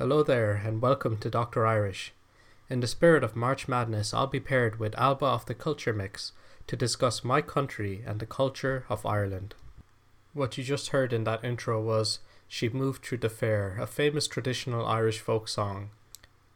Hello there, and welcome to Dr. Irish. In the spirit of March Madness, I'll be paired with Alba of the Culture Mix to discuss my country and the culture of Ireland. What you just heard in that intro was She Moved Through the Fair, a famous traditional Irish folk song.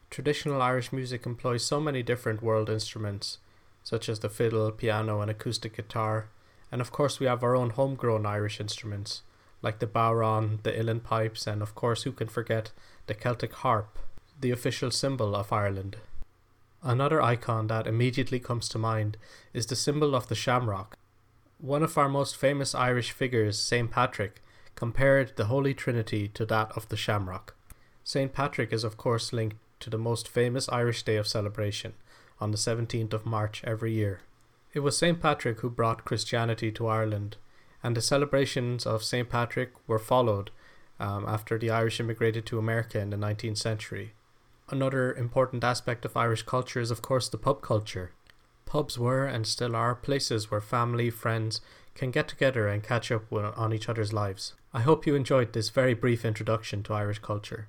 Traditional Irish music employs so many different world instruments, such as the fiddle, piano, and acoustic guitar, and of course, we have our own homegrown Irish instruments, like the bodhrán, the uilleann pipes, and of course, who can forget the Celtic harp, the official symbol of Ireland. Another icon that immediately comes to mind is the symbol of the shamrock. One of our most famous Irish figures, St. Patrick, compared the Holy Trinity to that of the shamrock. St. Patrick is, of course, linked to the most famous Irish day of celebration on the 17th of March every year. It was St. Patrick who brought Christianity to Ireland, and the celebrations of St. Patrick were followed um, after the Irish immigrated to America in the 19th century. Another important aspect of Irish culture is, of course, the pub culture. Pubs were and still are places where family, friends can get together and catch up on each other's lives. I hope you enjoyed this very brief introduction to Irish culture.